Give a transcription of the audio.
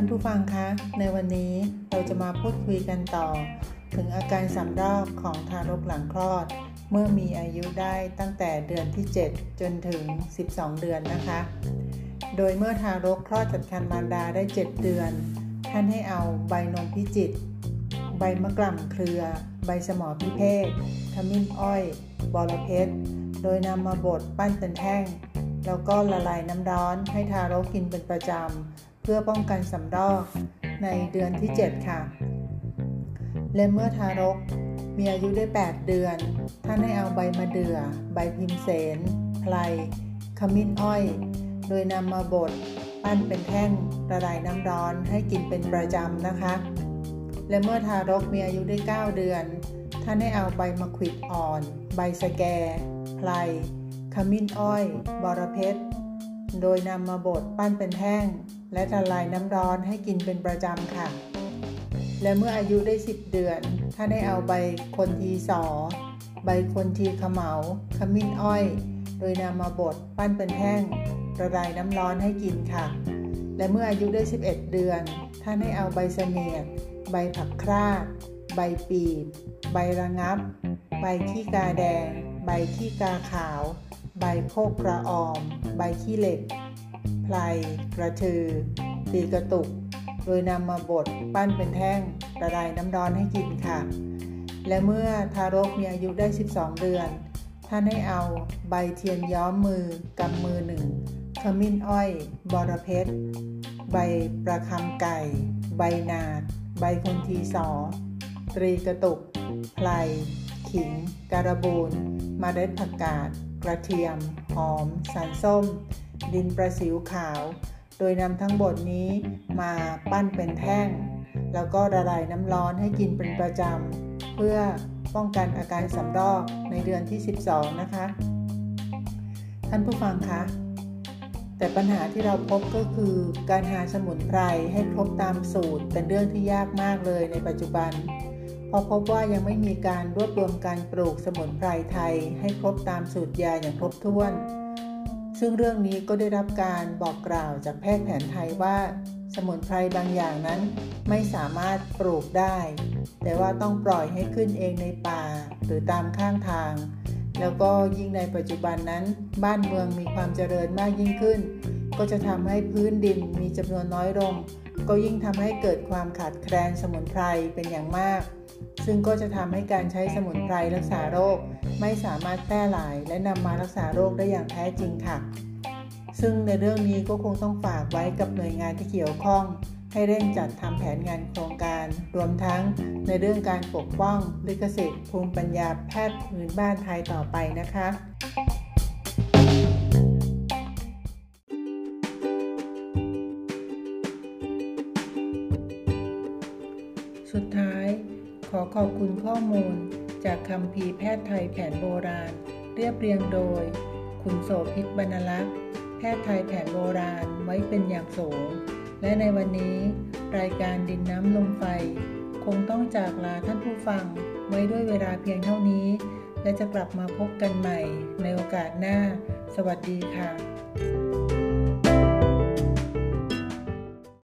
านผู้ฟังคะ ในวันนี้เราจะมาพูดคุยกันต่อ ถึงอาการสำรอกของทารกหลังคลอด เมื่อมีอายุได้ตั้งแต่เดือนที่ 7 จนถึง 12 เดือนนะคะ โดยเมื่อทารกคลอดจากคันมารดาได้ 7 เดือน ท่านให้เอาใบนมพิจิต ใบมะกร่ำเครือ ใบสมอพิเภกขมิ้นอ้อย บอระเพ็ดโดยนำมาบดปั้นเป็นแท่ง แล้วก็ละลายน้ำร้อนให้ทารกกินเป็นประจำ พื่อป้องกันสำรอกในเดือนที่ 7 ค่ะ และเมื่อทารกมีอายุได้ 8 เดือน ท่านให้เอาใบมะเดื่อ ใบพิมเสนไพลขมิ้นอ้อย โดยนำมาบดปั้นเป็นแท่งระลายน้ำร้อนให้กินเป็นประจำนะคะ และเมื่อทารกมีอายุได้ 9 เดือน ท่านให้เอาใบมะขวิดอ่อน ใบสแกไพลขมิ้นอ้อย บอระเพ็ด โดยนำมาบดปั้นเป็นแท่ง และละลายน้ำร้อนให้กินเป็นประจำค่ะ และเมื่ออายุได้ 10 เดือนท่านให้เอาใบคนทีสอ ใบคนทีขมเหลาขมิ้นอ้อย โดยนำมาบดปั้นเป็นแท่งละลายน้ำร้อนให้กินค่ะ และเมื่ออายุได้ 11 เดือน ท่านให้เอาใบเสนียดใบผักคราดใบปีบ ใบระงับ ใบขี้กาแดง ใบขี้กาขาว ใบโคกกระออม ใบขี้เหล็ก ไพลกระชือ ตีกระตุก โดยนำมาบดปั้นเป็นแท่งละลายน้ำร้อนให้กินค่ะ และเมื่อทารกมีอายุได้ 12 เดือน ท่านให้เอาใบเทียนย้อมมือกำมือหนึ่งขมิ้นอ้อย บอระเพ็ดใบประคำไก่ ใบนาด ใบคนทีสอ ตรีกระตุก ไพลขิง การบูนมเมล็ดผักกาด กระเทียม หอม สารส้ม ดินประสิวขาว โดยนำทั้งบทนี้มาปั้นเป็นแท่ง แล้วก็ละลายน้ำร้อนให้กินเป็นประจำ เพื่อป้องกันอาการสำรอกในเดือนที่ 12 นะคะ ท่านผู้ฟังคะแต่ปัญหาที่เราพบก็คือการหาสมุนไพรให้ครบตามสูตรเป็นเรื่องที่ยากมากเลยในปัจจุบัน พราะพบว่ายังไม่มีการรวบรวมการปลูกสมุนไพรไทยให้ครบตามสูตรยาอย่างครบถ้วน ซึ่งเรื่องนี้ก็ได้รับการบอกกล่าวจากแพทย์แผนไทยว่า สมุนไพรบางอย่างนั้นไม่สามารถปลูกได้ แต่ว่าต้องปล่อยให้ขึ้นเองในป่าหรือตามข้างทาง แล้วก็ยิ่งในปัจจุบันนั้น บ้านเมืองมีความเจริญมากยิ่งขึ้น ก็จะทำให้พื้นดินมีจำนวนน้อยลง ก็ยิ่งทำให้เกิดความขาดแคลนสมุนไพรเป็นอย่างมาก ซึ่งก็จะทำให้การใช้สมุนไพรรักษาโรค ไม่สามารถแพร่หลาย และนำมารักษาโรคได้อย่างแท้จริงค่ะ ซึ่งในเรื่องนี้ก็คงต้องฝากไว้กับหน่วยงานที่เกี่ยวข้อง ให้เร่งจัดทำแผนงานโครงการ รวมทั้งในเรื่องการปกป้องลิขสิทธิ์ภูมิปัญญาแพทย์พื้นบ้านไทยต่อไปนะคะสุดท้าย ขอขอบคุณข้อมูล จากคำพีแพทย์ไทยแผนโบราณ เรียบเรียงโดย คุณโสภิตบรรลักษ์แพทย์ไทยแผนโบราณไว้เป็นอย่างสูง และในวันนี้ รายการดินน้ำลมไฟ คงต้องจากลาท่านผู้ฟังไว้ด้วยเวลาเพียงเท่านี้ และจะกลับมาพบกันใหม่ในโอกาสหน้า สวัสดีค่ะ